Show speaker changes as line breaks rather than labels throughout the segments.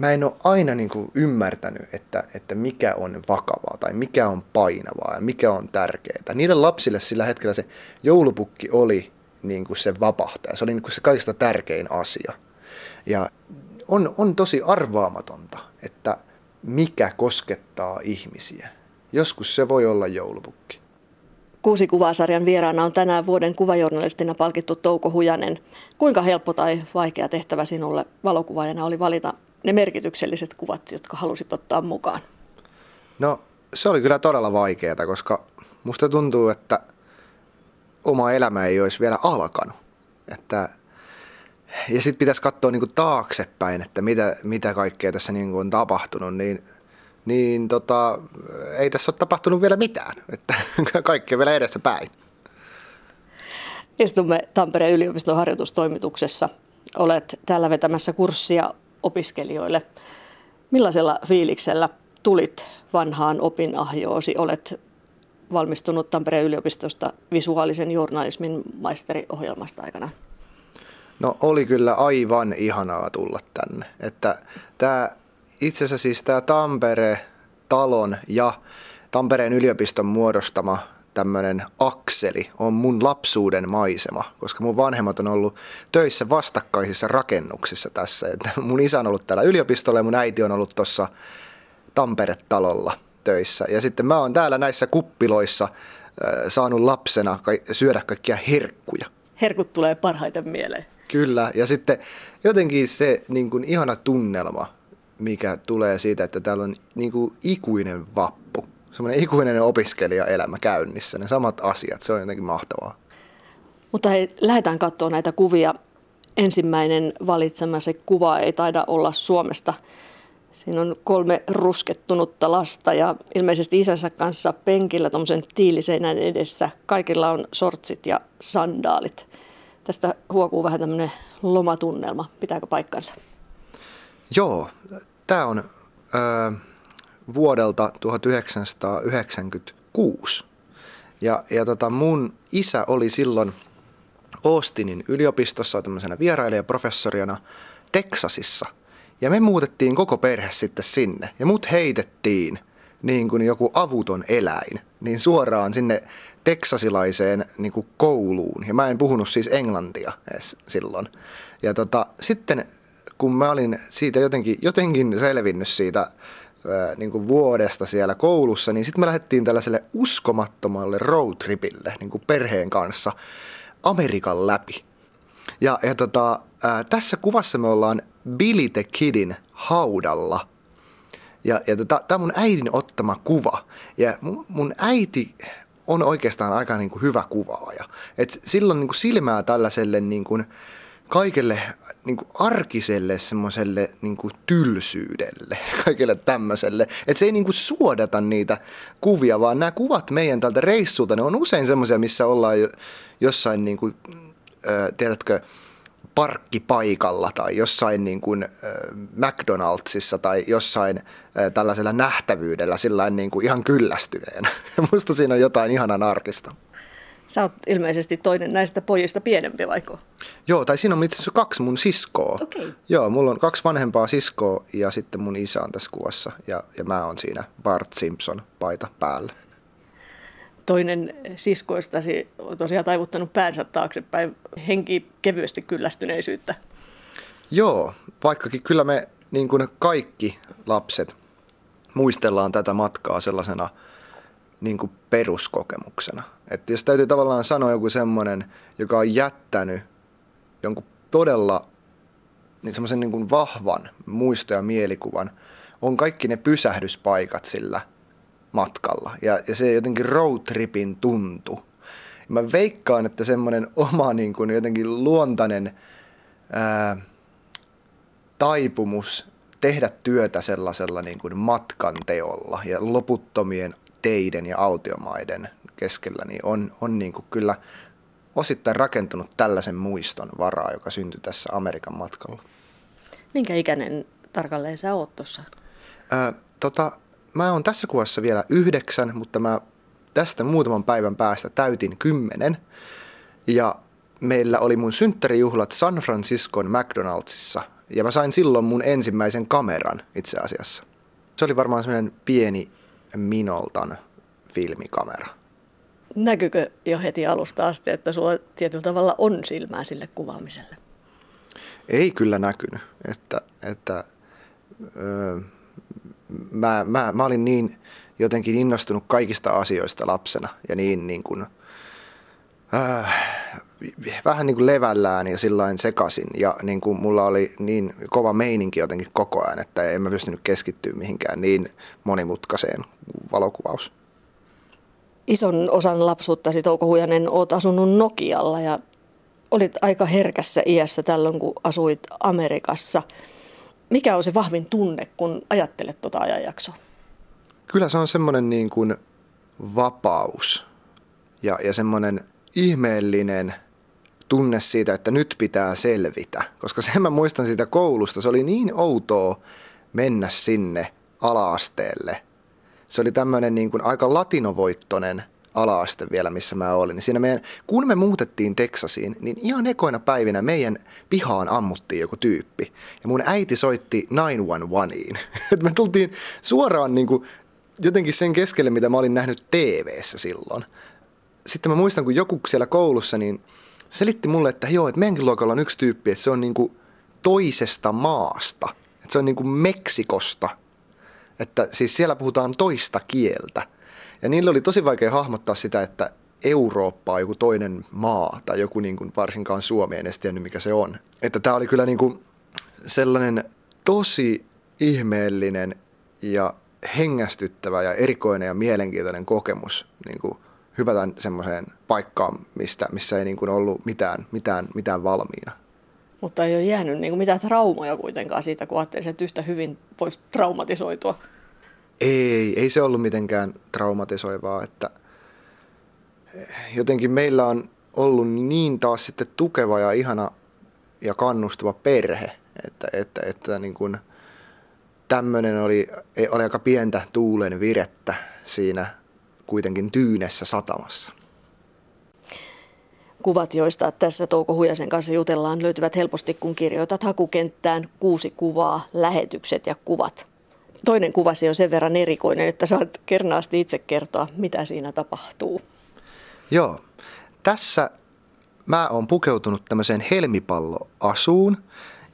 mä en ole aina niin kuin ymmärtänyt, että, että mikä on vakavaa tai mikä on painavaa ja mikä on tärkeää. Niille lapsille sillä hetkellä se joulupukki oli niin kuin se vapahtaja. Se oli niin kuin se kaikista tärkein asia. Ja on, on tosi arvaamatonta, että mikä koskettaa ihmisiä. Joskus se voi olla joulupukki.
Kuusi kuvasarjan vieraana on tänään vuoden kuvajournalistina palkittu Touko Hujanen. Kuinka helppo tai vaikea tehtävä sinulle valokuvaajana oli valita ne merkitykselliset kuvat, jotka halusit ottaa mukaan?
No se oli kyllä todella vaikeaa, koska musta tuntuu, että oma elämä ei olisi vielä alkanut. Että, ja sitten pitäisi katsoa niin kuin taaksepäin, että mitä, mitä kaikkea tässä niin kuin on tapahtunut, niin, niin tota, ei tässä ole tapahtunut vielä mitään. Että kaikki on vielä edessä päin.
Istumme Tampereen yliopiston harjoitustoimituksessa. Olet täällä vetämässä kurssia opiskelijoille. Millaisella fiiliksellä tulit vanhaan opinahjoosi? Olet valmistunut Tampereen yliopistosta visuaalisen journalismin maisteriohjelmasta aikana.
No oli kyllä aivan ihanaa tulla tänne. Että tämä, itse asiassa siis tämä Tampere-talon ja Tampereen yliopiston muodostama tämmöinen akseli on mun lapsuuden maisema, koska mun vanhemmat on ollut töissä vastakkaisissa rakennuksissa tässä. Että mun isä on ollut täällä yliopistolla ja mun äiti on ollut tuossa Tampere-talolla töissä. Ja sitten mä oon täällä näissä kuppiloissa äh, saanut lapsena syödä kaikkia herkkuja.
Herkut tulee parhaiten mieleen.
Kyllä, ja sitten jotenkin se niin kuin ihana tunnelma, mikä tulee siitä, että täällä on niin kuin ikuinen vappu semmoinen ikuinen opiskelijaelämä käynnissä, ne samat asiat, se on jotenkin mahtavaa.
Mutta hei, lähdetään katsoa näitä kuvia. Ensimmäinen se kuva ei taida olla Suomesta. Siinä on kolme ruskettunutta lasta ja ilmeisesti isänsä kanssa penkillä tuommoisen tiiliseinän edessä. Kaikilla on sortsit ja sandaalit. Tästä huokuu vähän tämmöinen lomatunnelma. Pitääkö paikkansa?
Joo, tämä on... Öö vuodelta 1996. Ja, ja tota mun isä oli silloin Austinin yliopistossa tämmöisenä vierailijaprofessoriana Teksasissa. Ja me muutettiin koko perhe sitten sinne. Ja mut heitettiin niin kuin joku avuton eläin, niin suoraan sinne teksasilaiseen niin kuin kouluun. Ja mä en puhunut siis englantia edes silloin. Ja tota, sitten kun mä olin siitä jotenkin, jotenkin selvinnyt siitä niin kuin vuodesta siellä koulussa, niin sitten me lähdettiin tällaiselle uskomattomalle roadtripille niin kuin perheen kanssa Amerikan läpi. Ja, ja tota, ää, tässä kuvassa me ollaan Billy the Kidin haudalla. Ja, ja tota, tämä on mun äidin ottama kuva. Ja mun, mun äiti on oikeastaan aika niin kuin hyvä kuvaaja. Et silloin niin kuin silmää tällaiselle niin kuin, kaikelle niin kuin arkiselle semmoiselle niin kuin tylsyydelle, kaikelle tämmöiselle. Että se ei niin kuin suodata niitä kuvia, vaan nämä kuvat meidän tältä reissulta, ne on usein semmoisia, missä ollaan jo, jossain, niin kuin, tiedätkö, parkkipaikalla tai jossain niin kuin, McDonaldsissa tai jossain tällaisella nähtävyydellä sillä niin kuin ihan kyllästyneen. Musta siinä on jotain ihanan arkista.
Sä oot ilmeisesti toinen näistä pojista pienempi, vaiko?
Joo, tai siinä on itse asiassa kaksi mun siskoa.
Okay.
Joo, mulla on kaksi vanhempaa siskoa ja sitten mun isä on tässä kuvassa ja, ja mä oon siinä Bart Simpson paita päällä.
Toinen siskoistasi on tosiaan taivuttanut päänsä taaksepäin henki kevyesti kyllästyneisyyttä.
Joo, vaikkakin kyllä me niin kuin kaikki lapset muistellaan tätä matkaa sellaisena – niin kuin peruskokemuksena. Että jos täytyy tavallaan sanoa joku semmoinen, joka on jättänyt jonkun todella niin semmoisen niin kuin vahvan muisto- ja mielikuvan, on kaikki ne pysähdyspaikat sillä matkalla. Ja, ja se jotenkin roadtripin tuntu. Mä veikkaan, että semmoinen oma niin kuin jotenkin luontainen ää, taipumus tehdä työtä sellaisella niin kuin matkan teolla ja loputtomien teiden ja autiomaiden keskellä, niin on, on niin kuin kyllä osittain rakentunut tällaisen muiston varaa, joka syntyi tässä Amerikan matkalla.
Minkä ikäinen tarkalleen sä oot tuossa?
tota, mä oon tässä kuvassa vielä yhdeksän, mutta mä tästä muutaman päivän päästä täytin kymmenen. Ja meillä oli mun synttärijuhlat San Franciscon McDonaldsissa Ja mä sain silloin mun ensimmäisen kameran itse asiassa. Se oli varmaan semmoinen pieni Minoltan filmikamera.
Näkyykö jo heti alusta asti, että sulla tietyllä tavalla on silmää sille kuvaamiselle?
Ei kyllä näkynyt. Että, että, öö, mä, mä, mä olin niin jotenkin innostunut kaikista asioista lapsena ja niin, niin kuin, äh, vähän niin kuin levällään ja sillain sekasin ja niin kuin mulla oli niin kova meininki jotenkin koko ajan, että en mä pystynyt keskittyä mihinkään niin monimutkaiseen valokuvaus.
Ison osan lapsuuttasi Touko Hujanen oot asunut Nokialla ja olit aika herkässä iässä tällöin, kun asuit Amerikassa. Mikä on se vahvin tunne, kun ajattelet tuota ajanjaksoa?
Kyllä se on semmoinen niin kuin vapaus ja, ja semmoinen ihmeellinen tunne siitä, että nyt pitää selvitä. Koska sen mä muistan siitä koulusta, se oli niin outoa mennä sinne alaasteelle. Se oli tämmöinen niin kuin aika latinovoittonen alaaste vielä, missä mä olin. Niin siinä meidän, kun me muutettiin Teksasiin, niin ihan ekoina päivinä meidän pihaan ammuttiin joku tyyppi. Ja mun äiti soitti 911iin. me tultiin suoraan niin kuin, jotenkin sen keskelle, mitä mä olin nähnyt tv silloin. Sitten mä muistan, kun joku siellä koulussa niin selitti mulle, että joo, että meidänkin luokalla on yksi tyyppi, että se on niin kuin toisesta maasta. Että se on niin kuin Meksikosta. Että siis siellä puhutaan toista kieltä. Ja niille oli tosi vaikea hahmottaa sitä, että Eurooppa on joku toinen maa tai joku niin kuin varsinkaan Suomi, en edes tiennyt mikä se on. Että tämä oli kyllä niin kuin sellainen tosi ihmeellinen ja hengästyttävä ja erikoinen ja mielenkiintoinen kokemus niin kuin hypätä semmoiseen paikkaan, mistä, missä ei niin kuin ollut mitään, mitään, mitään valmiina.
Mutta ei ole jäänyt niin kuin mitään traumoja kuitenkaan siitä, kun ajattelin, että yhtä hyvin voisi traumatisoitua.
Ei, ei se ollut mitenkään traumatisoivaa, että jotenkin meillä on ollut niin taas sitten tukeva ja ihana ja kannustava perhe, että, että, että niin kuin tämmöinen oli, oli aika pientä tuulen virettä siinä kuitenkin tyynessä satamassa.
Kuvat, joista tässä Touko Hujasen kanssa jutellaan, löytyvät helposti, kun kirjoitat hakukenttään kuusi kuvaa, lähetykset ja kuvat. Toinen kuvasi on sen verran erikoinen, että saat kernaasti itse kertoa, mitä siinä tapahtuu.
Joo. Tässä mä oon pukeutunut tämmöiseen helmipalloasuun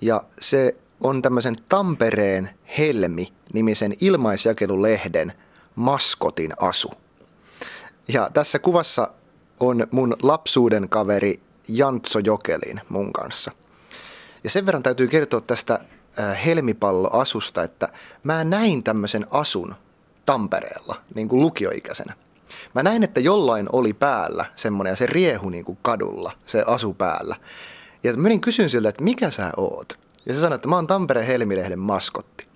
ja se on tämmöisen Tampereen Helmi-nimisen ilmaisjakelulehden maskotin asu. Ja tässä kuvassa on mun lapsuuden kaveri Jantso Jokelin mun kanssa. Ja sen verran täytyy kertoa tästä helmipalloasusta, että mä näin tämmöisen asun Tampereella niin kuin lukioikäisenä. Mä näin, että jollain oli päällä semmoinen ja se riehu niin kuin kadulla, se asu päällä. Ja menin kysyn siltä, että mikä sä oot? Ja se sanoi, että mä oon Tampereen Helmilehden maskotti.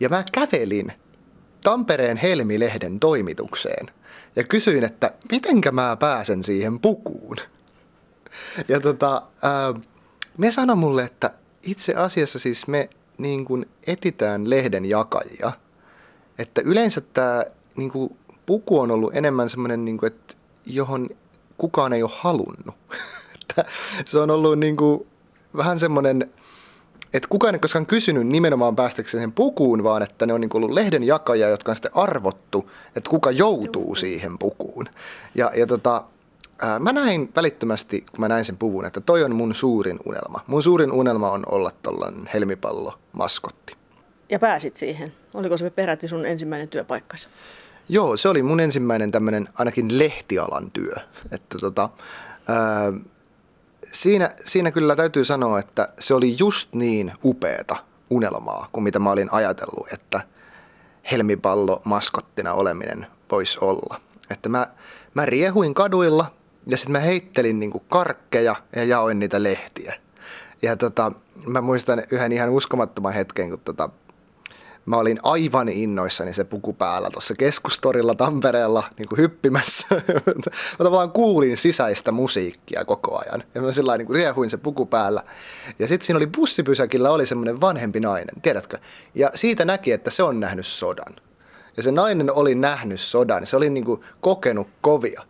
Ja mä kävelin Tampereen Helmilehden toimitukseen ja kysyin, että mitenkä mä pääsen siihen pukuun. Ja tota, ää, ne sanoi mulle, että itse asiassa siis me niin kuin etitään lehden jakajia. Että yleensä tämä niin kuin, puku on ollut enemmän semmoinen, niin että johon kukaan ei ole halunnut. se on ollut niin kuin, vähän semmoinen että kukaan ei koskaan kysynyt nimenomaan päästäkseen sen pukuun, vaan että ne on niin ollut lehden jakajia, jotka on sitten arvottu, että kuka joutuu siihen pukuun. Ja, ja tota, ää, mä näin välittömästi, kun mä näin sen puvun, että toi on mun suurin unelma. Mun suurin unelma on olla tuollainen helmipallo maskotti.
Ja pääsit siihen. Oliko se peräti sun ensimmäinen työpaikkasi?
Joo, se oli mun ensimmäinen tämmöinen ainakin lehtialan työ. Että tota, ää, siinä, siinä kyllä täytyy sanoa, että se oli just niin upeata unelmaa kuin mitä mä olin ajatellut, että helmipallo maskottina oleminen voisi olla. Että mä, mä riehuin kaduilla ja sitten mä heittelin niinku karkkeja ja jaoin niitä lehtiä. Ja tota, mä muistan yhden ihan uskomattoman hetken, kun tota, mä olin aivan innoissani se puku päällä tuossa keskustorilla Tampereella niin kuin hyppimässä. mä tavallaan kuulin sisäistä musiikkia koko ajan. Ja mä sillä niin riehuin se puku päällä. Ja sitten siinä oli bussipysäkillä oli semmoinen vanhempi nainen, tiedätkö? Ja siitä näki, että se on nähnyt sodan. Ja se nainen oli nähnyt sodan, se oli niin kuin kokenut kovia.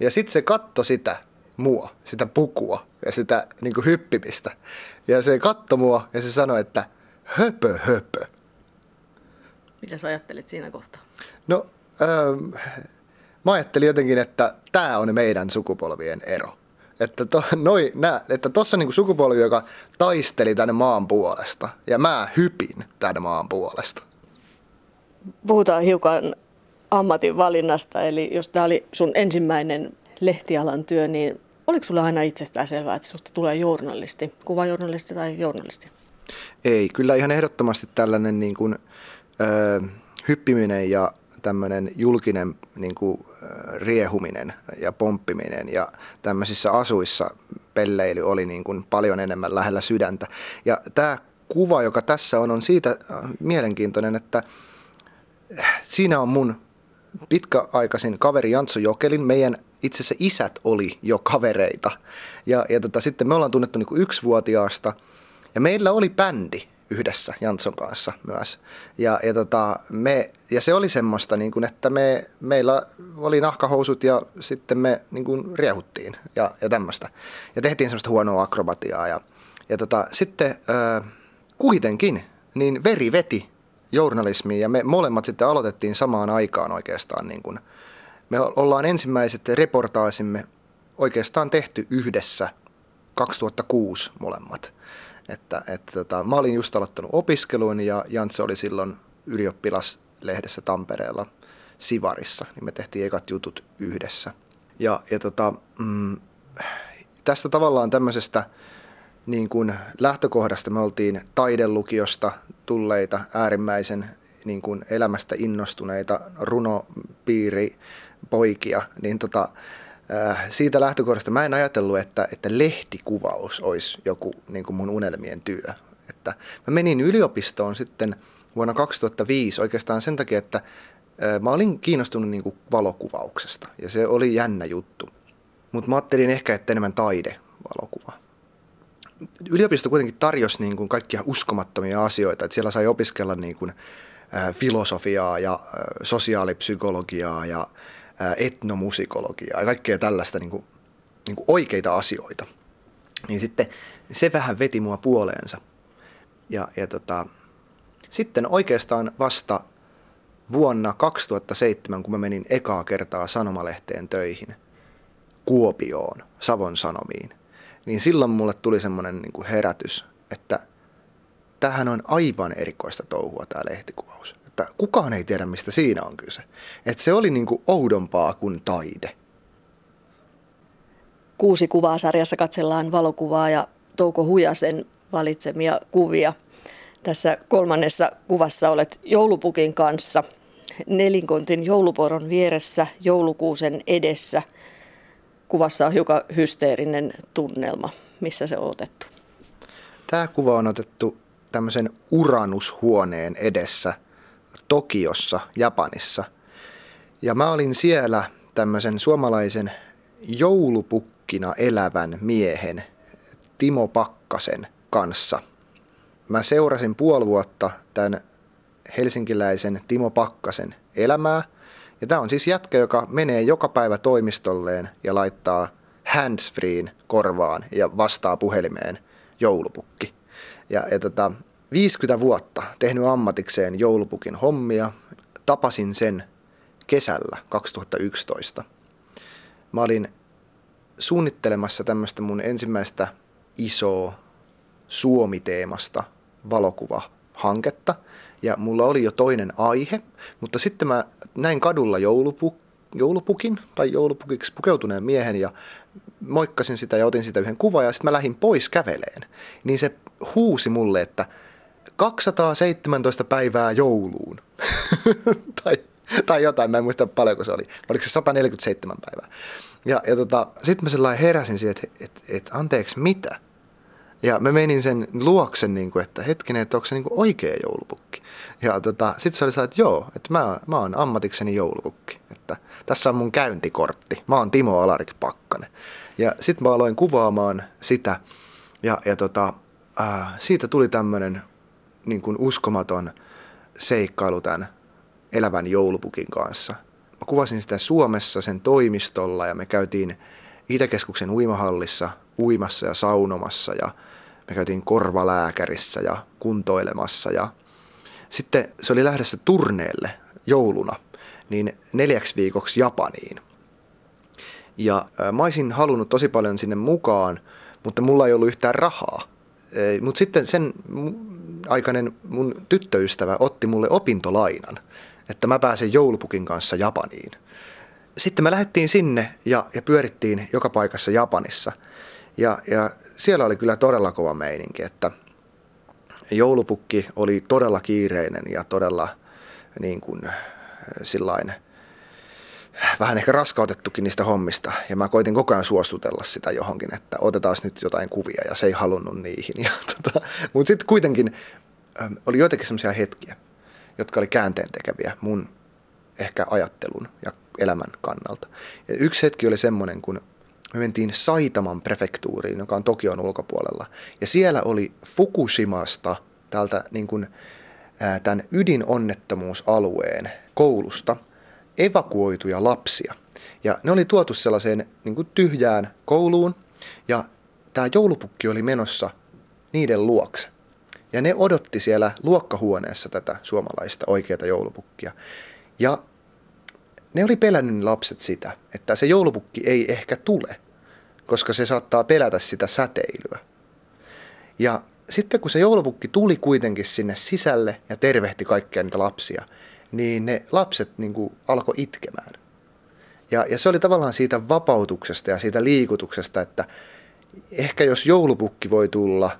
Ja sitten se katto sitä mua, sitä pukua, ja sitä niin kuin hyppimistä. Ja se katsoi mua ja se sanoi, että höpö höpö.
Mitä sä ajattelit siinä kohtaa?
No, ähm, mä ajattelin jotenkin, että tämä on meidän sukupolvien ero. Että, to, noi, nää, että tossa on niinku sukupolvi, joka taisteli tänne maan puolesta ja mä hypin tänne maan puolesta.
Puhutaan hiukan ammatin valinnasta, eli jos tämä oli sun ensimmäinen lehtialan työ, niin oliko sulla aina itsestään selvää, että susta tulee journalisti, kuvajournalisti tai journalisti?
Ei, kyllä ihan ehdottomasti tällainen niin kuin, hyppiminen ja tämmöinen julkinen niin kuin, riehuminen ja pomppiminen ja tämmöisissä asuissa pelleily oli niin kuin paljon enemmän lähellä sydäntä. Ja tämä kuva, joka tässä on, on siitä mielenkiintoinen, että siinä on mun pitkäaikaisin kaveri Jantso Jokelin. Meidän itse asiassa isät oli jo kavereita. Ja, ja tota, sitten me ollaan tunnettu niin yksivuotiaasta. Ja meillä oli bändi yhdessä Jantson kanssa myös. Ja, ja, tota, me, ja se oli semmoista, niin kuin, että me, meillä oli nahkahousut ja sitten me niin kuin, riehuttiin ja, ja tämmöistä. Ja tehtiin semmoista huonoa akrobatiaa. Ja, ja tota, sitten äh, kuitenkin niin veri veti journalismiin ja me molemmat sitten aloitettiin samaan aikaan oikeastaan. Niin kuin, me ollaan ensimmäiset reportaasimme oikeastaan tehty yhdessä 2006 molemmat. Että, että tota, mä olin just aloittanut opiskelun ja Jantse oli silloin ylioppilaslehdessä Tampereella Sivarissa, niin me tehtiin ekat jutut yhdessä. Ja, ja tota, mm, tästä tavallaan tämmöisestä niin kuin lähtökohdasta me oltiin taidelukiosta tulleita äärimmäisen niin kuin elämästä innostuneita runopiiri poikia, niin tota, äh, siitä lähtökohdasta mä en ajatellut, että, että lehtikuvaus olisi joku niin kuin mun unelmien työ. Että mä menin yliopistoon sitten vuonna 2005 oikeastaan sen takia, että äh, mä olin kiinnostunut niin kuin valokuvauksesta ja se oli jännä juttu. Mutta mä ajattelin ehkä, että enemmän taide valokuva yliopisto kuitenkin tarjosi niin kuin kaikkia uskomattomia asioita, että siellä sai opiskella niin kuin, ä, filosofiaa ja sosiaalipsykologiaa ja etnomusikologiaa ja kaikkea tällaista niin kuin, niin kuin oikeita asioita. Niin sitten se vähän veti mua puoleensa. Ja, ja tota, sitten oikeastaan vasta vuonna 2007, kun mä menin ekaa kertaa sanomalehteen töihin Kuopioon, Savon Sanomiin, niin silloin mulle tuli semmoinen niin herätys, että tämähän on aivan erikoista touhua tämä lehtikuvaus. Että kukaan ei tiedä, mistä siinä on kyse. Että se oli niin kuin oudompaa kuin taide.
Kuusi kuvaa sarjassa katsellaan valokuvaa ja Touko Hujasen valitsemia kuvia. Tässä kolmannessa kuvassa olet joulupukin kanssa, nelinkontin jouluporon vieressä, joulukuusen edessä – kuvassa on hiukan hysteerinen tunnelma. Missä se on otettu?
Tämä kuva on otettu tämmöisen uranushuoneen edessä Tokiossa, Japanissa. Ja mä olin siellä tämmöisen suomalaisen joulupukkina elävän miehen Timo Pakkasen kanssa. Mä seurasin puoli vuotta tämän helsinkiläisen Timo Pakkasen elämää – ja tämä on siis jätkä, joka menee joka päivä toimistolleen ja laittaa handsfreen korvaan ja vastaa puhelimeen joulupukki. Ja, ja tota, 50 vuotta tehnyt ammatikseen joulupukin hommia. Tapasin sen kesällä 2011. Mä olin suunnittelemassa tämmöistä mun ensimmäistä isoa Suomi-teemasta valokuvahanketta – ja mulla oli jo toinen aihe, mutta sitten mä näin kadulla joulupu, joulupukin tai joulupukiksi pukeutuneen miehen ja moikkasin sitä ja otin sitä yhden kuvan ja sitten mä lähdin pois käveleen. Niin se huusi mulle, että 217 päivää jouluun. tai, tai jotain, mä en muista paljonko se oli. Oliko se 147 päivää? Ja, ja tota, sitten mä sellainen heräsin siihen, että et, et, anteeksi mitä? Ja mä menin sen luoksen, niin kuin, että hetkinen, että onko se niin kuin oikea joulupukki. Ja tota, sitten se oli sellainen, että joo, että mä, mä oon ammatikseni joulupukki. Että tässä on mun käyntikortti. Mä oon Timo Alarik Pakkanen. Ja sitten mä aloin kuvaamaan sitä. Ja, ja tota, ää, siitä tuli tämmöinen niin kuin uskomaton seikkailu tämän elävän joulupukin kanssa. Mä kuvasin sitä Suomessa sen toimistolla ja me käytiin Itäkeskuksen uimahallissa uimassa ja saunomassa ja me käytiin korvalääkärissä ja kuntoilemassa ja sitten se oli lähdössä turneelle jouluna, niin neljäksi viikoksi Japaniin. Ja mä olisin halunnut tosi paljon sinne mukaan, mutta mulla ei ollut yhtään rahaa. Mutta sitten sen aikainen mun tyttöystävä otti mulle opintolainan, että mä pääsen joulupukin kanssa Japaniin. Sitten me lähdettiin sinne ja, ja pyörittiin joka paikassa Japanissa. Ja, ja siellä oli kyllä todella kova meininki, että joulupukki oli todella kiireinen ja todella niin kuin, sillain, vähän ehkä raskautettukin niistä hommista. Ja mä koitin koko ajan suostutella sitä johonkin, että otetaan nyt jotain kuvia ja se ei halunnut niihin. Tota, mutta sitten kuitenkin ähm, oli joitakin semmoisia hetkiä, jotka oli käänteen tekeviä mun ehkä ajattelun ja elämän kannalta. Ja yksi hetki oli semmoinen, kun me mentiin Saitaman prefektuuriin, joka on Tokion ulkopuolella. Ja siellä oli Fukushimasta, täältä niin kuin, tämän ydinonnettomuusalueen koulusta, evakuoituja lapsia. Ja ne oli tuotu sellaiseen niin kuin tyhjään kouluun, ja tämä joulupukki oli menossa niiden luokse. Ja ne odotti siellä luokkahuoneessa tätä suomalaista oikeata joulupukkia. Ja ne oli pelännyt lapset sitä, että se joulupukki ei ehkä tule, koska se saattaa pelätä sitä säteilyä. Ja sitten kun se joulupukki tuli kuitenkin sinne sisälle ja tervehti kaikkia niitä lapsia, niin ne lapset niin kuin alkoi itkemään. Ja, ja se oli tavallaan siitä vapautuksesta ja siitä liikutuksesta, että ehkä jos joulupukki voi tulla,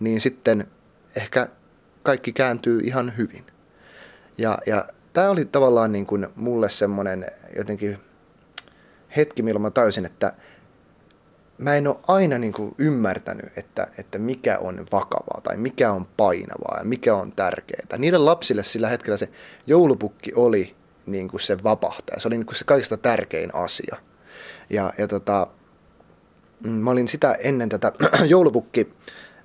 niin sitten ehkä kaikki kääntyy ihan hyvin. Ja, ja tämä oli tavallaan niin kuin mulle semmoinen jotenkin hetki, milloin mä tajusin, että mä en ole aina niin kuin ymmärtänyt, että, että mikä on vakavaa tai mikä on painavaa ja mikä on tärkeää. Niille lapsille sillä hetkellä se joulupukki oli niin kuin se vapahtaja. Se oli niin kuin se kaikista tärkein asia. Ja, ja tota, mm, mä olin sitä ennen tätä joulupukki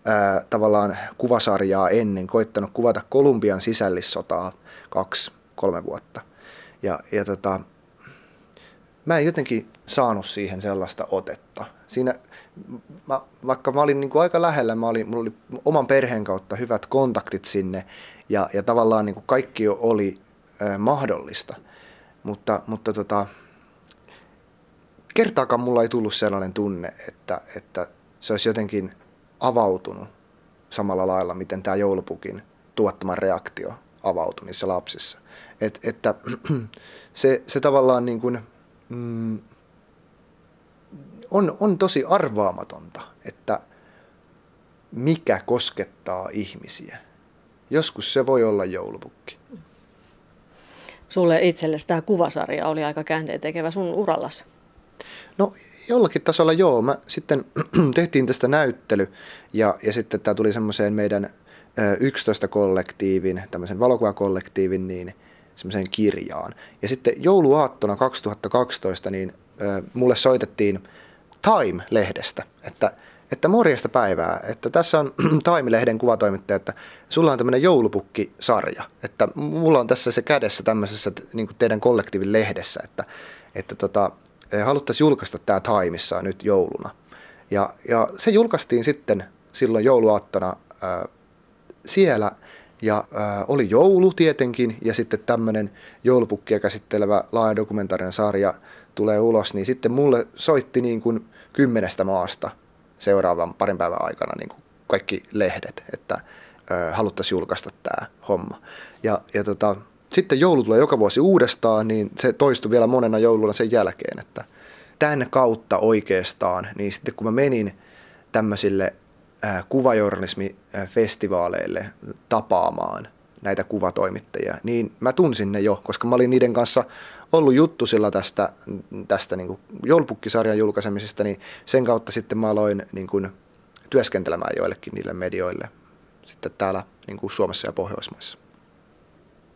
ää, tavallaan kuvasarjaa ennen koittanut kuvata Kolumbian sisällissotaa kaksi, kolme vuotta. Ja, ja tota, mä en jotenkin saanut siihen sellaista otetta. Siinä, mä, vaikka mä olin niin kuin aika lähellä, mä olin, mulla oli oman perheen kautta hyvät kontaktit sinne ja, ja tavallaan niin kuin kaikki oli ö, mahdollista. Mutta, mutta tota, kertaakaan mulla ei tullut sellainen tunne, että, että se olisi jotenkin avautunut samalla lailla, miten tämä joulupukin tuottama reaktio avautui niissä lapsissa. Et, että se, se tavallaan niin kuin, mm, on, on tosi arvaamatonta, että mikä koskettaa ihmisiä. Joskus se voi olla joulupukki.
Sulle itsellesi tämä kuvasarja oli aika käänteen tekevä sun urallas.
No jollakin tasolla joo. Mä sitten tehtiin tästä näyttely ja, ja sitten tämä tuli semmoiseen meidän 11 kollektiivin, tämmöisen valokuvakollektiivin, niin semmoiseen kirjaan. Ja sitten jouluaattona 2012 niin mulle soitettiin Time-lehdestä, että, että morjesta päivää, että tässä on Time-lehden kuvatoimittaja, että sulla on tämmöinen joulupukki-sarja, että mulla on tässä se kädessä tämmöisessä niin teidän kollektiivin lehdessä, että, että tota, haluttaisiin julkaista tämä Timeissa nyt jouluna. Ja, ja se julkaistiin sitten silloin jouluaattona ää, siellä, ja äh, oli joulu tietenkin, ja sitten tämmöinen joulupukkia käsittelevä laaja dokumentaarinen sarja tulee ulos, niin sitten mulle soitti niin kuin kymmenestä maasta seuraavan parin päivän aikana niin kuin kaikki lehdet, että äh, haluttaisiin julkaista tämä homma. Ja, ja tota, sitten joulu tulee joka vuosi uudestaan, niin se toistui vielä monena jouluna sen jälkeen, että tämän kautta oikeastaan, niin sitten kun mä menin tämmöisille kuvajournalismifestivaaleille tapaamaan näitä kuvatoimittajia, niin mä tunsin ne jo, koska mä olin niiden kanssa ollut juttu sillä tästä, tästä niin joulupukkisarjan julkaisemisesta, niin sen kautta sitten mä aloin niin kuin työskentelemään joillekin niille medioille sitten täällä niin kuin Suomessa ja Pohjoismaissa.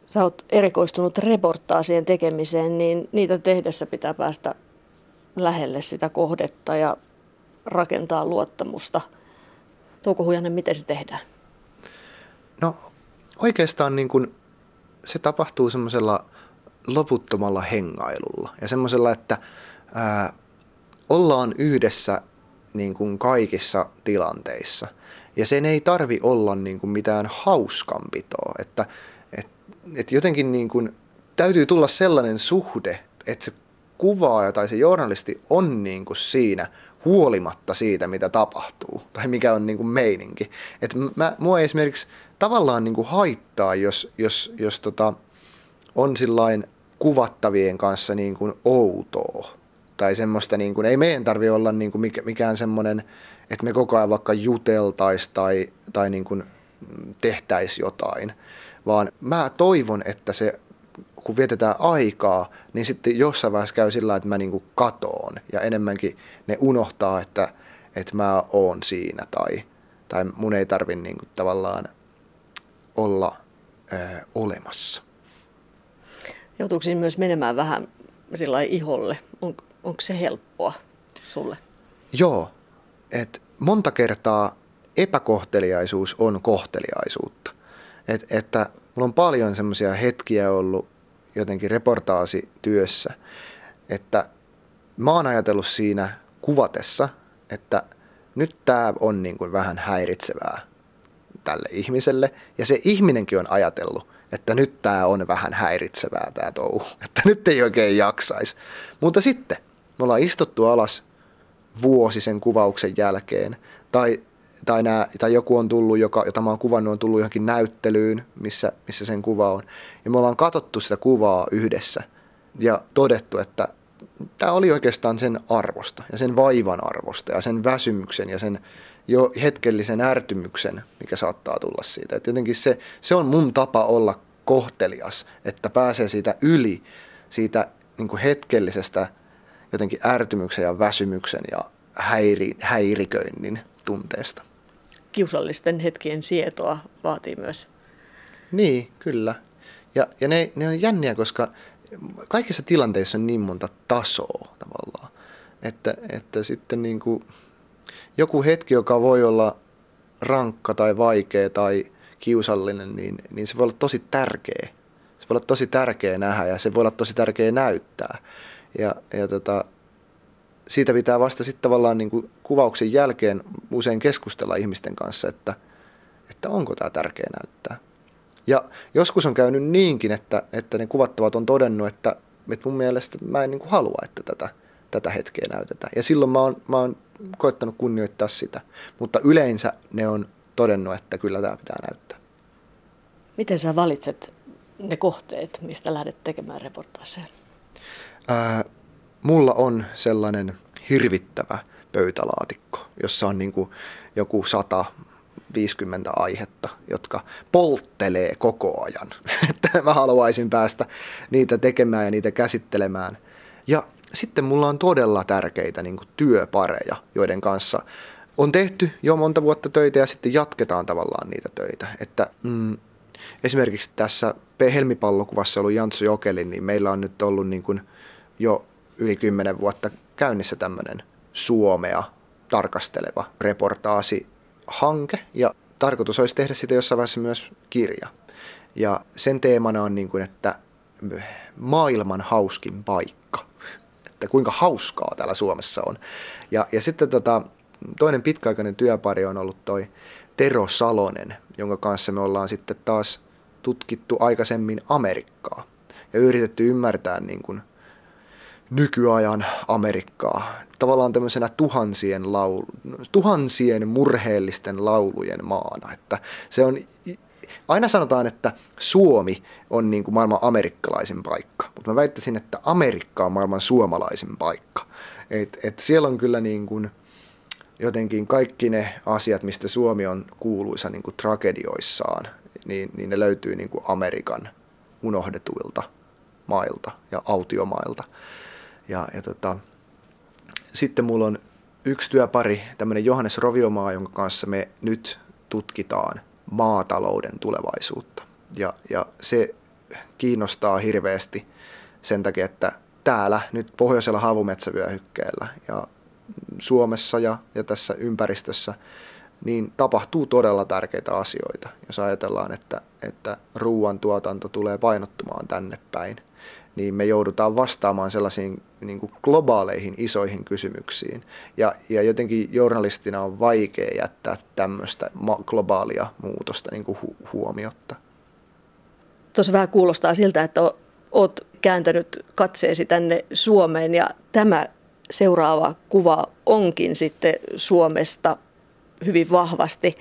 Sä oot erikoistunut reportaasien tekemiseen, niin niitä tehdessä pitää päästä lähelle sitä kohdetta ja rakentaa luottamusta – Touko Hujanen, miten se tehdään?
No oikeastaan niin kuin se tapahtuu semmoisella loputtomalla hengailulla ja semmoisella, että ää, ollaan yhdessä niin kuin kaikissa tilanteissa. Ja sen ei tarvi olla niin kuin mitään hauskanpitoa, että et, et jotenkin niin kuin, täytyy tulla sellainen suhde, että se kuvaaja tai se journalisti on niin kuin siinä huolimatta siitä, mitä tapahtuu tai mikä on niin kuin meininki. Et mä, mua ei esimerkiksi tavallaan niin kuin haittaa, jos, jos, jos tota, on sillain kuvattavien kanssa niin kuin outoa. Tai semmoista, niin kuin, ei meidän tarvi olla niin kuin mikään semmoinen, että me koko ajan vaikka juteltaisiin tai, tai niin kuin tehtäisiin jotain. Vaan mä toivon, että se kun vietetään aikaa, niin sitten jossain vaiheessa käy sillä että mä niin kuin katoon ja enemmänkin ne unohtaa, että, että mä oon siinä tai, tai mun ei tarvi niin kuin tavallaan olla ö, olemassa.
Joutuuko siinä myös menemään vähän sillä iholle? On, onko se helppoa sulle?
Joo, että monta kertaa epäkohteliaisuus on kohteliaisuutta. Et, että mulla on paljon semmoisia hetkiä ollut jotenkin reportaasityössä, että mä oon ajatellut siinä kuvatessa, että nyt tämä on niin kuin vähän häiritsevää tälle ihmiselle. Ja se ihminenkin on ajatellut, että nyt tämä on vähän häiritsevää tämä touhu, että nyt ei oikein jaksaisi. Mutta sitten me ollaan istuttu alas vuosi sen kuvauksen jälkeen, tai, tai, nää, tai joku on tullut, joka, jota mä oon kuvannut, on tullut johonkin näyttelyyn, missä, missä sen kuva on. Ja me ollaan katsottu sitä kuvaa yhdessä ja todettu, että tämä oli oikeastaan sen arvosta ja sen vaivan arvosta ja sen väsymyksen ja sen jo hetkellisen ärtymyksen, mikä saattaa tulla siitä. Et jotenkin se, se on mun tapa olla kohtelias, että pääsee siitä yli, siitä niin hetkellisestä jotenkin ärtymyksen ja väsymyksen ja häiri, häiriköinnin tunteesta.
Kiusallisten hetkien sietoa vaatii myös.
Niin, kyllä. Ja, ja ne, ne on jänniä, koska kaikissa tilanteissa on niin monta tasoa tavallaan. Että, että sitten niin kuin joku hetki, joka voi olla rankka tai vaikea tai kiusallinen, niin, niin se voi olla tosi tärkeä. Se voi olla tosi tärkeä nähdä ja se voi olla tosi tärkeä näyttää. Ja, ja tota, siitä pitää vasta sitten tavallaan niin kuin kuvauksen jälkeen usein keskustella ihmisten kanssa, että, että onko tämä tärkeä näyttää. Ja joskus on käynyt niinkin, että, että ne kuvattavat on todennut, että, että mun mielestä mä en niin kuin halua, että tätä, tätä hetkeä näytetään. Ja silloin mä oon, mä oon koittanut kunnioittaa sitä. Mutta yleensä ne on todennut, että kyllä tämä pitää näyttää.
Miten sä valitset ne kohteet, mistä lähdet tekemään reportaaseja?
Mulla on sellainen hirvittävä pöytälaatikko, jossa on niin kuin joku 150 aihetta, jotka polttelee koko ajan. Että mä haluaisin päästä niitä tekemään ja niitä käsittelemään. Ja sitten mulla on todella tärkeitä niin kuin työpareja, joiden kanssa on tehty jo monta vuotta töitä ja sitten jatketaan tavallaan niitä töitä. Että mm, esimerkiksi tässä helmipallokuvassa ollut Jantsu Jokelin, niin meillä on nyt ollut niin kuin jo yli kymmenen vuotta käynnissä tämmöinen Suomea tarkasteleva reportaasihanke ja tarkoitus olisi tehdä sitä jossain vaiheessa myös kirja. Ja sen teemana on niin kuin, että maailman hauskin paikka. Että kuinka hauskaa täällä Suomessa on. Ja, ja sitten tota, toinen pitkäaikainen työpari on ollut toi Tero Salonen, jonka kanssa me ollaan sitten taas tutkittu aikaisemmin Amerikkaa ja yritetty ymmärtää niin kuin nykyajan Amerikkaa. Tavallaan tämmöisenä tuhansien, laulu, tuhansien murheellisten laulujen maana. Että se on, aina sanotaan, että Suomi on niin kuin maailman amerikkalaisin paikka, mutta mä väittäisin, että Amerikka on maailman suomalaisin paikka. Et, et siellä on kyllä niin kuin jotenkin kaikki ne asiat, mistä Suomi on kuuluisa niin kuin tragedioissaan, niin, niin ne löytyy niin kuin Amerikan unohdetuilta mailta ja autiomailta. Ja, ja tota, sitten mulla on yksi työpari, tämmöinen Johannes Roviomaa, jonka kanssa me nyt tutkitaan maatalouden tulevaisuutta. Ja, ja se kiinnostaa hirveästi sen takia, että täällä nyt pohjoisella havumetsävyöhykkeellä ja Suomessa ja, ja tässä ympäristössä niin tapahtuu todella tärkeitä asioita. Jos ajatellaan, että, että ruoantuotanto tulee painottumaan tänne päin, niin me joudutaan vastaamaan sellaisiin niin kuin globaaleihin isoihin kysymyksiin. Ja, ja jotenkin journalistina on vaikea jättää tämmöistä globaalia muutosta niin kuin hu- huomiotta.
Tuossa vähän kuulostaa siltä, että olet kääntänyt katseesi tänne Suomeen ja tämä seuraava kuva onkin sitten Suomesta hyvin vahvasti.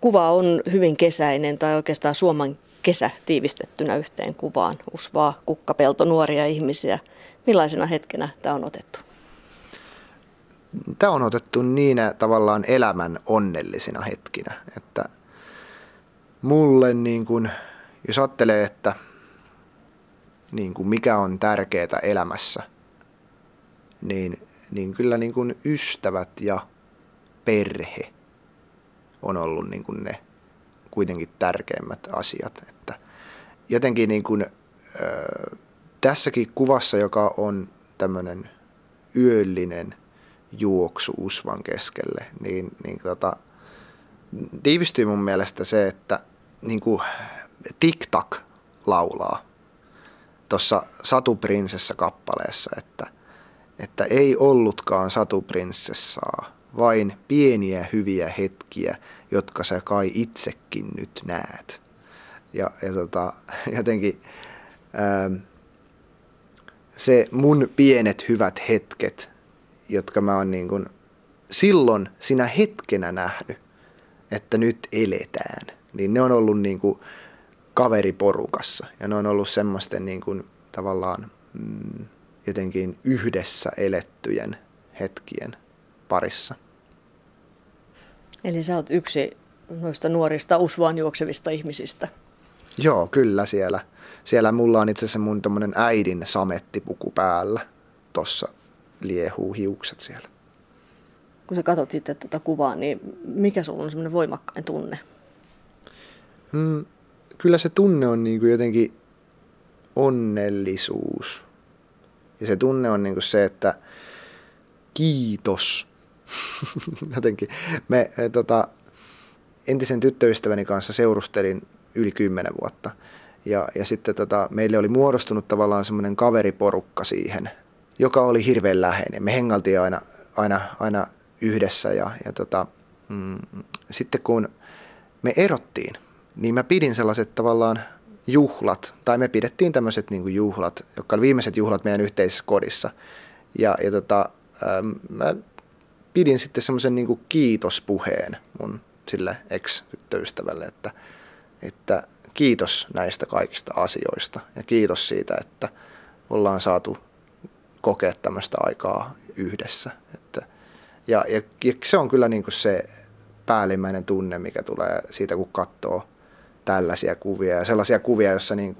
Kuva on hyvin kesäinen tai oikeastaan Suomen kesä tiivistettynä yhteen kuvaan. Usvaa, kukkapelto, nuoria ihmisiä. Millaisena hetkenä tämä on otettu?
Tämä on otettu niinä tavallaan elämän onnellisina hetkinä, että mulle niin kuin, jos ajattelee, että niin kuin mikä on tärkeää elämässä, niin, niin kyllä niin kuin ystävät ja perhe on ollut niin kuin ne kuitenkin tärkeimmät asiat. Että jotenkin niin kuin, äh, tässäkin kuvassa, joka on tämmöinen yöllinen juoksu Usvan keskelle, niin, niin tota, tiivistyy mun mielestä se, että niin kuin TikTok laulaa tuossa Satuprinsessa kappaleessa, että, että ei ollutkaan Satuprinsessaa, vain pieniä hyviä hetkiä, jotka sä kai itsekin nyt näet. Ja, ja tota, jotenkin ää, ähm, se mun pienet hyvät hetket, jotka mä oon niin kuin silloin sinä hetkenä nähnyt, että nyt eletään, niin ne on ollut niin kuin kaveriporukassa ja ne on ollut semmoisten niin kuin tavallaan mm, jotenkin yhdessä elettyjen hetkien parissa.
Eli sä oot yksi noista nuorista usvaan juoksevista ihmisistä.
Joo, kyllä siellä. Siellä mulla on itse asiassa mun tommonen äidin samettipuku päällä. Tossa liehuu hiukset siellä.
Kun sä katsot itse tuota kuvaa, niin mikä sulla on semmoinen voimakkain tunne?
Mm, kyllä se tunne on niin kuin jotenkin onnellisuus. Ja se tunne on niin kuin se, että kiitos jotenkin. Me e, tota, entisen tyttöystäväni kanssa seurustelin yli kymmenen vuotta. Ja, ja sitten tota, meille oli muodostunut tavallaan semmoinen kaveriporukka siihen, joka oli hirveän läheinen. Me hengaltiin aina, aina, aina yhdessä ja, ja tota, mm, sitten kun me erottiin, niin mä pidin sellaiset tavallaan juhlat, tai me pidettiin tämmöiset niin juhlat, jotka oli viimeiset juhlat meidän yhteisessä kodissa. Ja, ja tota, mä pidin sitten semmoisen niin kiitospuheen mun sille ex-tyttöystävälle, että, että kiitos näistä kaikista asioista ja kiitos siitä, että ollaan saatu kokea tämmöistä aikaa yhdessä. Että, ja, ja, ja se on kyllä niin kuin se päällimmäinen tunne, mikä tulee siitä, kun katsoo tällaisia kuvia ja sellaisia kuvia, joissa niin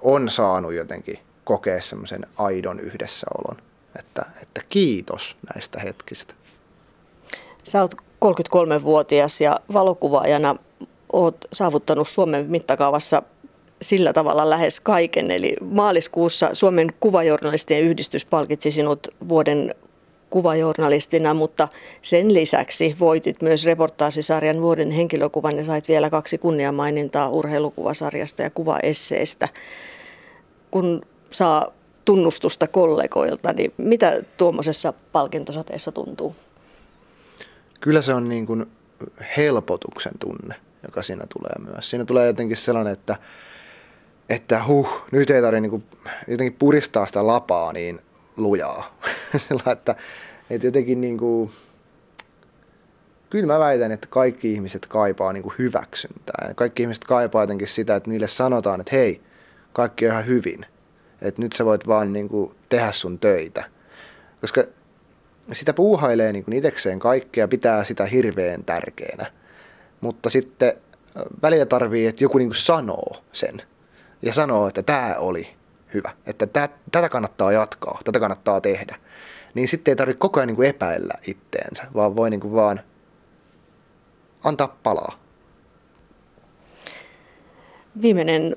on saanut jotenkin kokea semmoisen aidon yhdessäolon. Että, että kiitos näistä hetkistä.
Sä oot 33-vuotias ja valokuvaajana oot saavuttanut Suomen mittakaavassa sillä tavalla lähes kaiken. Eli maaliskuussa Suomen kuvajournalistien yhdistys palkitsi sinut vuoden kuvajournalistina, mutta sen lisäksi voitit myös reportaasisarjan vuoden henkilökuvan ja sait vielä kaksi kunniamainintaa urheilukuvasarjasta ja kuvaesseestä. Kun saa tunnustusta kollegoilta, niin mitä tuommoisessa palkintosateessa tuntuu?
Kyllä se on niin kuin helpotuksen tunne, joka siinä tulee myös. Siinä tulee jotenkin sellainen, että, että huh, nyt ei tarvitse niin jotenkin puristaa sitä lapaa niin lujaa. Sillä, että, että jotenkin niin kuin, kyllä mä väitän, että kaikki ihmiset kaipaa niin kuin hyväksyntää. Kaikki ihmiset kaipaa jotenkin sitä, että niille sanotaan, että hei, kaikki on ihan hyvin että nyt sä voit vaan niin kuin tehdä sun töitä. Koska sitä puuhailee niin kuin itsekseen kaikkea, pitää sitä hirveän tärkeänä. Mutta sitten välillä tarvii, että joku niin kuin sanoo sen. Ja sanoo, että tämä oli hyvä. Että tätä kannattaa jatkaa, tätä kannattaa tehdä. Niin sitten ei tarvitse koko ajan niin kuin epäillä itteensä, vaan voi niin kuin vaan antaa palaa.
Viimeinen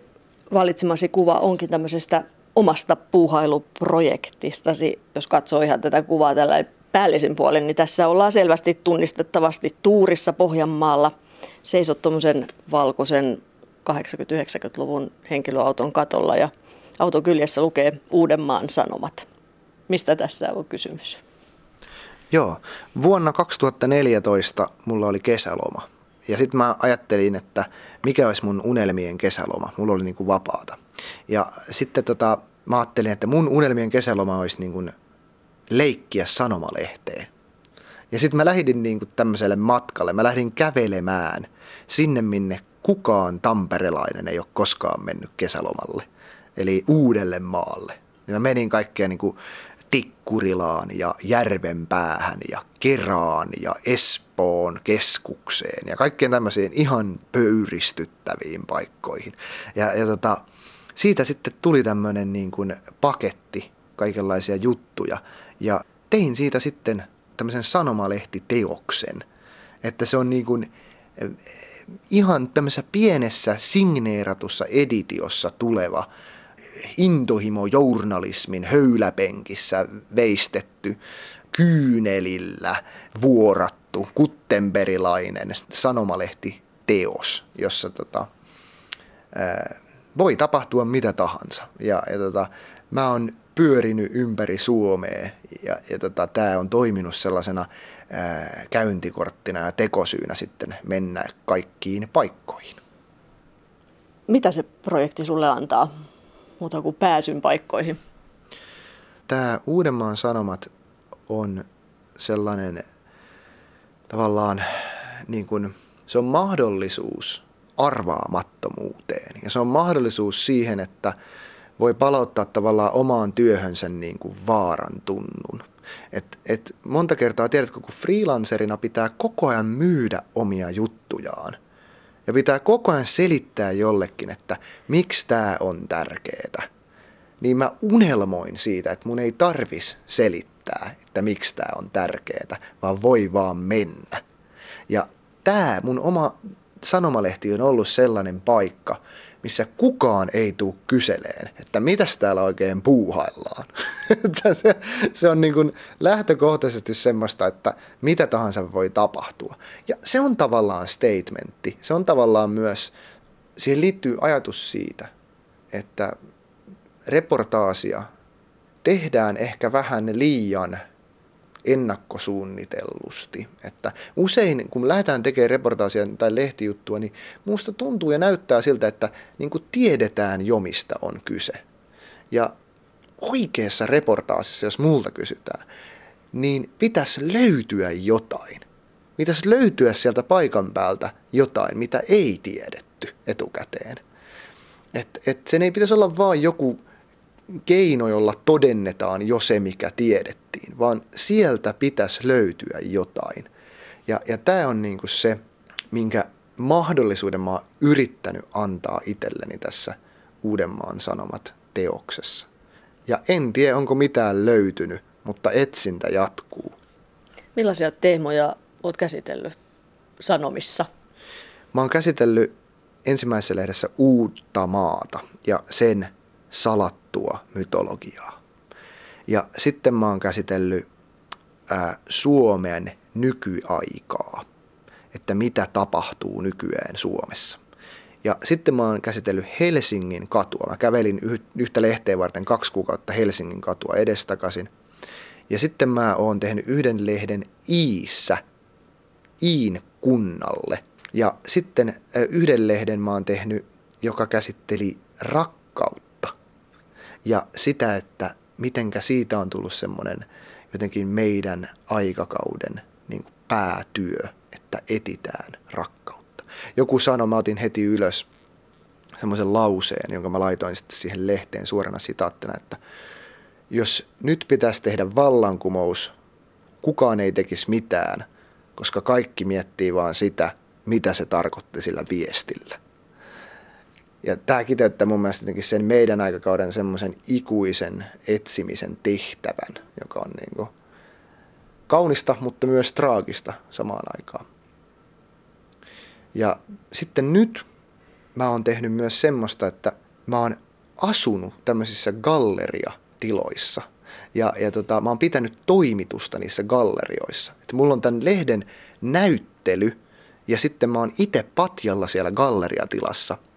valitsemasi kuva onkin tämmöisestä omasta puuhailuprojektistasi, jos katsoo ihan tätä kuvaa tällä päällisin puolen, niin tässä ollaan selvästi tunnistettavasti tuurissa Pohjanmaalla. Seisot tuommoisen valkoisen 80-90-luvun henkilöauton katolla ja autokyljessä lukee Uudenmaan Sanomat. Mistä tässä on kysymys?
Joo, vuonna 2014 mulla oli kesäloma. Ja sitten mä ajattelin, että mikä olisi mun unelmien kesäloma. Mulla oli niin kuin vapaata. Ja sitten tota, mä ajattelin, että mun unelmien kesäloma olisi niin kuin leikkiä sanomalehteen. Ja sitten mä lähdin niin kuin tämmöiselle matkalle. Mä lähdin kävelemään sinne, minne kukaan tamperelainen ei ole koskaan mennyt kesälomalle. Eli uudelle maalle. Ja mä menin kaikkea niin kuin Tikkurilaan ja Järvenpäähän ja Keraan ja Espoon keskukseen ja kaikkien tämmöisiin ihan pöyristyttäviin paikkoihin. Ja, ja tota, siitä sitten tuli tämmöinen niin kuin paketti, kaikenlaisia juttuja. Ja tein siitä sitten tämmöisen sanomalehtiteoksen, että se on niin kuin eh, ihan tämmöisessä pienessä signeeratussa editiossa tuleva intohimo journalismin höyläpenkissä veistetty, kyynelillä vuorattu, kuttenberilainen sanomalehti teos, jossa tota, ää, voi tapahtua mitä tahansa. Ja, ja tota, mä oon pyörinyt ympäri Suomea ja, ja tota, tämä on toiminut sellaisena ää, käyntikorttina ja tekosyynä sitten mennä kaikkiin paikkoihin.
Mitä se projekti sulle antaa? muuta kuin pääsyn paikkoihin?
Tämä Uudenmaan Sanomat on sellainen tavallaan niin kuin, se on mahdollisuus arvaamattomuuteen ja se on mahdollisuus siihen, että voi palauttaa tavallaan omaan työhönsä niin kuin vaaran tunnun. Et, et monta kertaa, tiedätkö, kun freelancerina pitää koko ajan myydä omia juttujaan, ja pitää koko ajan selittää jollekin, että miksi tämä on tärkeää. Niin mä unelmoin siitä, että mun ei tarvis selittää, että miksi tämä on tärkeää, vaan voi vaan mennä. Ja tämä mun oma sanomalehti on ollut sellainen paikka, missä kukaan ei tule kyseleen, että mitäs täällä oikein puuhaillaan. se, se on niin kuin lähtökohtaisesti semmoista, että mitä tahansa voi tapahtua. Ja se on tavallaan statementti. Se on tavallaan myös, siihen liittyy ajatus siitä, että reportaasia tehdään ehkä vähän liian ennakkosuunnitellusti. Että usein, kun lähdetään tekemään reportaasia tai lehtijuttua, niin minusta tuntuu ja näyttää siltä, että niin kuin tiedetään jo mistä on kyse. Ja oikeassa reportaasissa, jos multa kysytään, niin pitäisi löytyä jotain. Pitäisi löytyä sieltä paikan päältä jotain, mitä ei tiedetty etukäteen. Et, et sen ei pitäisi olla vain joku keino, jolla todennetaan jo se, mikä tiedettiin, vaan sieltä pitäisi löytyä jotain. Ja, ja tämä on niinku se, minkä mahdollisuuden mä oon yrittänyt antaa itselleni tässä Uudenmaan Sanomat teoksessa. Ja en tiedä, onko mitään löytynyt, mutta etsintä jatkuu.
Millaisia teemoja olet käsitellyt Sanomissa?
Mä oon käsitellyt ensimmäisessä lehdessä uutta maata ja sen salattua mytologiaa. Ja sitten mä oon käsitellyt ää, Suomen nykyaikaa, että mitä tapahtuu nykyään Suomessa. Ja sitten mä oon käsitellyt Helsingin katua. Mä kävelin yhtä lehteä varten kaksi kuukautta Helsingin katua edestakaisin. Ja sitten mä oon tehnyt yhden lehden Iissä, Iin kunnalle. Ja sitten yhden lehden mä oon tehnyt, joka käsitteli rakkautta ja sitä, että mitenkä siitä on tullut semmoinen jotenkin meidän aikakauden niin kuin päätyö, että etitään rakkautta. Joku sanoi, mä otin heti ylös semmoisen lauseen, jonka mä laitoin sitten siihen lehteen suorana sitaattina, että jos nyt pitäisi tehdä vallankumous, kukaan ei tekisi mitään, koska kaikki miettii vaan sitä, mitä se tarkoitti sillä viestillä. Ja tämä kiteyttää mun mielestä sen meidän aikakauden semmoisen ikuisen etsimisen tehtävän, joka on niin kuin kaunista, mutta myös traagista samaan aikaan. Ja sitten nyt mä oon tehnyt myös semmoista, että mä oon asunut tämmöisissä galleriatiloissa. Ja, ja tota, mä oon pitänyt toimitusta niissä gallerioissa. Että mulla on tämän lehden näyttely ja sitten mä oon itse patjalla siellä galleriatilassa –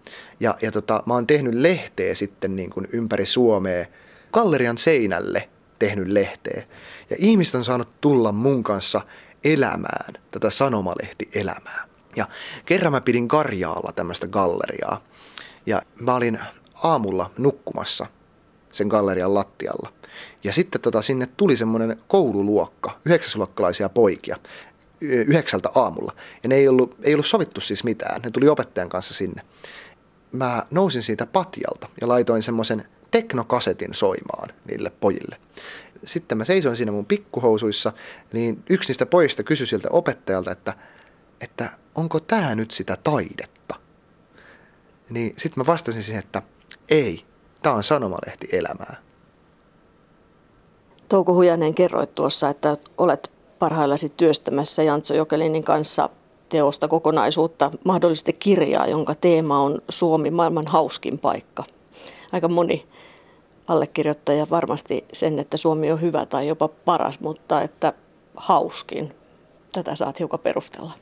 Ja, ja tota, mä oon tehnyt lehteä sitten niin kuin ympäri Suomea, gallerian seinälle tehnyt lehteä. Ja ihmiset on saanut tulla mun kanssa elämään tätä sanomalehti-elämää. Ja kerran mä pidin Karjaalla tämmöistä galleriaa. Ja mä olin aamulla nukkumassa sen gallerian lattialla. Ja sitten tota, sinne tuli semmoinen koululuokka, yhdeksäsluokkalaisia poikia, yhdeksältä aamulla. Ja ne ei ollut, ei ollut sovittu siis mitään, ne tuli opettajan kanssa sinne. Mä nousin siitä patjalta ja laitoin semmoisen teknokasetin soimaan niille pojille. Sitten mä seisoin siinä mun pikkuhousuissa, niin yksi niistä pojista kysyi siltä opettajalta, että, että onko tämä nyt sitä taidetta? Niin sitten mä vastasin siihen, että ei, tämä on sanomalehti elämää.
Touko Hujanen kerroit tuossa, että olet parhaillasi työstämässä Jantso Jokelinin kanssa teosta kokonaisuutta, mahdollisesti kirjaa, jonka teema on Suomi maailman hauskin paikka. Aika moni allekirjoittaja varmasti sen, että Suomi on hyvä tai jopa paras, mutta että hauskin. Tätä saat hiukan perustella.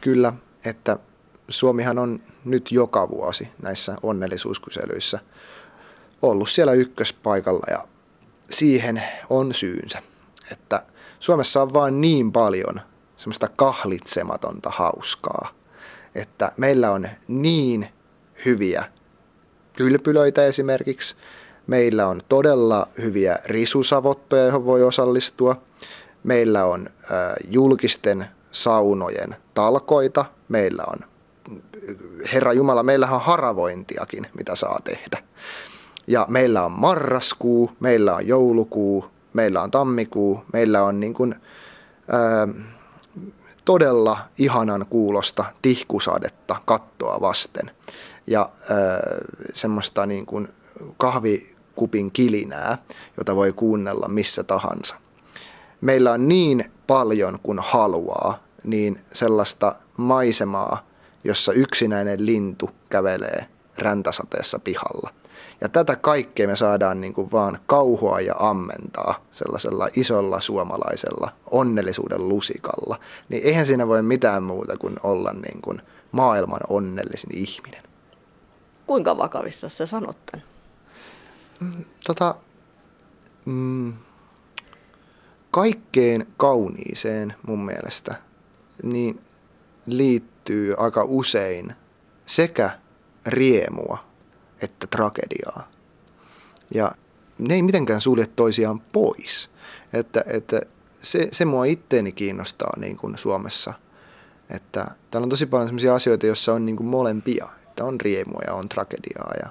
Kyllä, että Suomihan on nyt joka vuosi näissä onnellisuuskyselyissä ollut siellä ykköspaikalla ja siihen on syynsä, että Suomessa on vain niin paljon semmoista kahlitsematonta hauskaa, että meillä on niin hyviä kylpylöitä esimerkiksi, meillä on todella hyviä risusavottoja, joihin voi osallistua, meillä on äh, julkisten saunojen talkoita, meillä on, Herra Jumala, meillähän on haravointiakin, mitä saa tehdä. Ja meillä on marraskuu, meillä on joulukuu, meillä on tammikuu, meillä on niin kuin, ää, todella ihanan kuulosta tihkusadetta kattoa vasten ja ää, semmoista niin kuin kahvikupin kilinää, jota voi kuunnella missä tahansa. Meillä on niin paljon kuin haluaa, niin sellaista maisemaa, jossa yksinäinen lintu kävelee räntäsateessa pihalla – ja tätä kaikkea me saadaan niin kuin vaan kauhua ja ammentaa sellaisella isolla suomalaisella onnellisuuden lusikalla. Niin eihän siinä voi mitään muuta kuin olla niin kuin maailman onnellisin ihminen.
Kuinka vakavissa sä sanot tämän?
Mm, tota, mm, kaikkeen kauniiseen mun mielestä niin liittyy aika usein sekä riemua että tragediaa. Ja ne ei mitenkään sulje toisiaan pois. Että, että se, se mua itteeni kiinnostaa niin kuin Suomessa. Että täällä on tosi paljon sellaisia asioita, joissa on niin kuin molempia. Että on riemua ja on tragediaa ja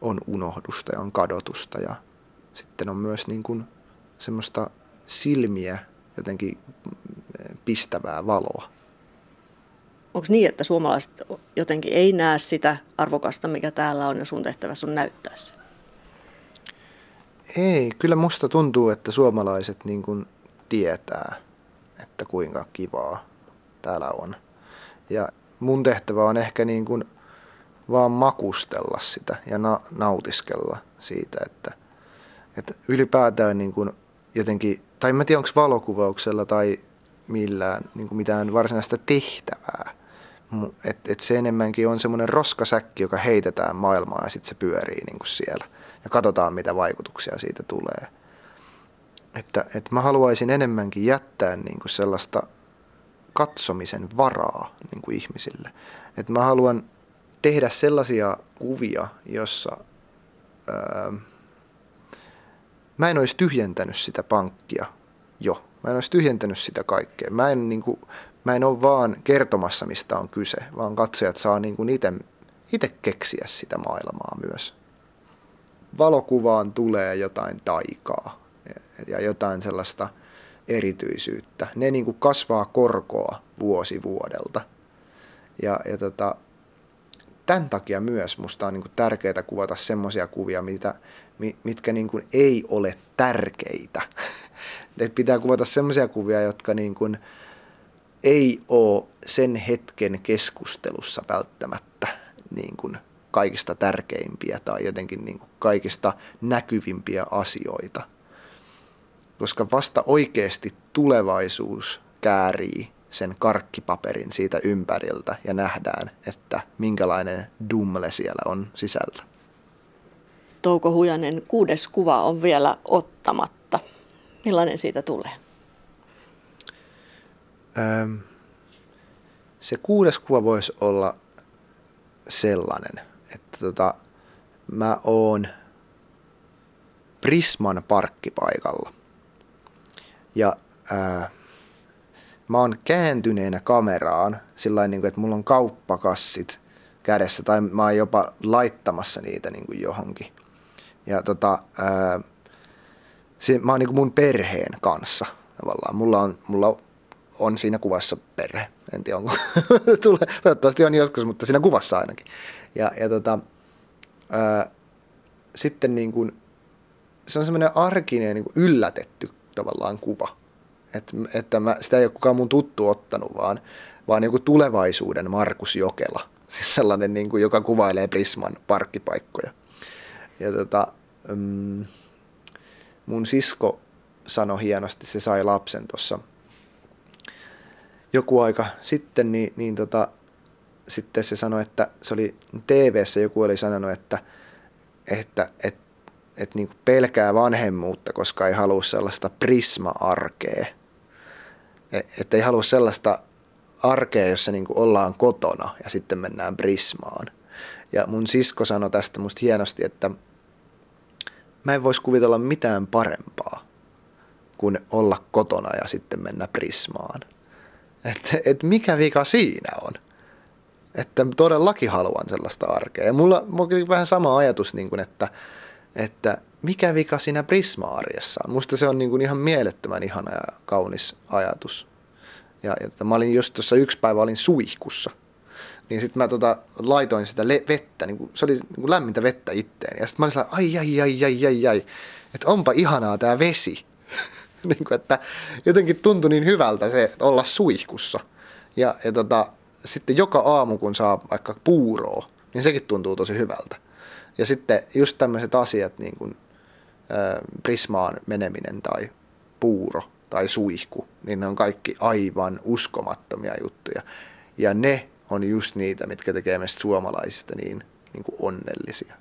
on unohdusta ja on kadotusta. Ja sitten on myös niin kuin semmoista silmiä jotenkin pistävää valoa.
Onko niin, että suomalaiset jotenkin ei näe sitä arvokasta, mikä täällä on, ja sun tehtävä on näyttää se?
Ei, kyllä musta tuntuu, että suomalaiset niin kuin tietää, että kuinka kivaa täällä on. Ja mun tehtävä on ehkä niin kuin vaan makustella sitä ja na- nautiskella siitä, että, että ylipäätään niin kuin jotenkin, tai en tiedä onko valokuvauksella tai millään niin kuin mitään varsinaista tehtävää, että et se enemmänkin on semmoinen roskasäkki, joka heitetään maailmaan ja sitten se pyörii niin kuin siellä. Ja katsotaan, mitä vaikutuksia siitä tulee. Että, että mä haluaisin enemmänkin jättää niin kuin sellaista katsomisen varaa niin kuin ihmisille. Että mä haluan tehdä sellaisia kuvia, jossa ää, mä en olisi tyhjentänyt sitä pankkia jo. Mä en olisi tyhjentänyt sitä kaikkea. Mä en niin kuin, mä en ole vaan kertomassa, mistä on kyse, vaan katsojat saa niin itse, itse keksiä sitä maailmaa myös. Valokuvaan tulee jotain taikaa ja jotain sellaista erityisyyttä. Ne niin kuin kasvaa korkoa vuosi vuodelta. Ja, ja tota, tämän takia myös musta on niin kuin tärkeää kuvata semmoisia kuvia, mitä, mitkä niin kuin ei ole tärkeitä. Et pitää kuvata semmoisia kuvia, jotka niin kuin, ei ole sen hetken keskustelussa välttämättä niin kuin kaikista tärkeimpiä tai jotenkin niin kuin kaikista näkyvimpiä asioita. Koska vasta oikeasti tulevaisuus käärii sen karkkipaperin siitä ympäriltä ja nähdään, että minkälainen dumle siellä on sisällä.
Touko Hujanen, kuudes kuva on vielä ottamatta. Millainen siitä tulee?
Öö, se kuudes kuva voisi olla sellainen, että tota, mä oon Prisman parkkipaikalla. Ja ää, mä oon kääntyneenä kameraan sillä niin että mulla on kauppakassit kädessä tai mä oon jopa laittamassa niitä niin kuin johonkin. Ja tota, ää, se, mä oon niin mun perheen kanssa tavallaan. Mulla on, mulla on siinä kuvassa perhe. En tiedä onko. Tulee, toivottavasti on joskus, mutta siinä kuvassa ainakin. Ja, ja tota, ää, sitten niin kuin, se on semmoinen arkinen niin kuin yllätetty tavallaan kuva. Et, että mä, sitä ei ole kukaan mun tuttu ottanut, vaan, vaan niin kuin tulevaisuuden Markus Jokela. Siis sellainen, niin kuin, joka kuvailee Prisman parkkipaikkoja. Ja tota, mm, mun sisko sanoi hienosti, se sai lapsen tuossa joku aika sitten, niin, niin tota, sitten se sanoi, että se oli tv joku oli sanonut, että, että, että, että niin pelkää vanhemmuutta, koska ei halua sellaista prisma-arkea. E, että ei halua sellaista arkea, jossa niin ollaan kotona ja sitten mennään prismaan. Ja mun sisko sanoi tästä musta hienosti, että mä en voisi kuvitella mitään parempaa kuin olla kotona ja sitten mennä prismaan. Että et mikä vika siinä on? Että todellakin haluan sellaista arkea. Ja mulla, mulla on vähän sama ajatus, niin kuin, että, että mikä vika siinä Prisma-arjessa on. Musta se on niin kuin ihan mielettömän ihana ja kaunis ajatus. Ja, ja tota, mä olin just tuossa yksi päivä olin suihkussa. Niin sitten mä tota, laitoin sitä le- vettä, niin kuin, se oli niin kuin lämmintä vettä itteen. Ja sitten mä olin sellainen, ai, ai, ai, ai, ai, ai, että onpa ihanaa tämä vesi. niin kuin, että jotenkin tuntui niin hyvältä se olla suihkussa. Ja, ja tota, sitten joka aamu, kun saa vaikka puuroa, niin sekin tuntuu tosi hyvältä. Ja sitten just tämmöiset asiat, niin kuin Prismaan meneminen tai puuro tai suihku, niin ne on kaikki aivan uskomattomia juttuja. Ja ne on just niitä, mitkä tekee meistä suomalaisista niin, niin kuin onnellisia.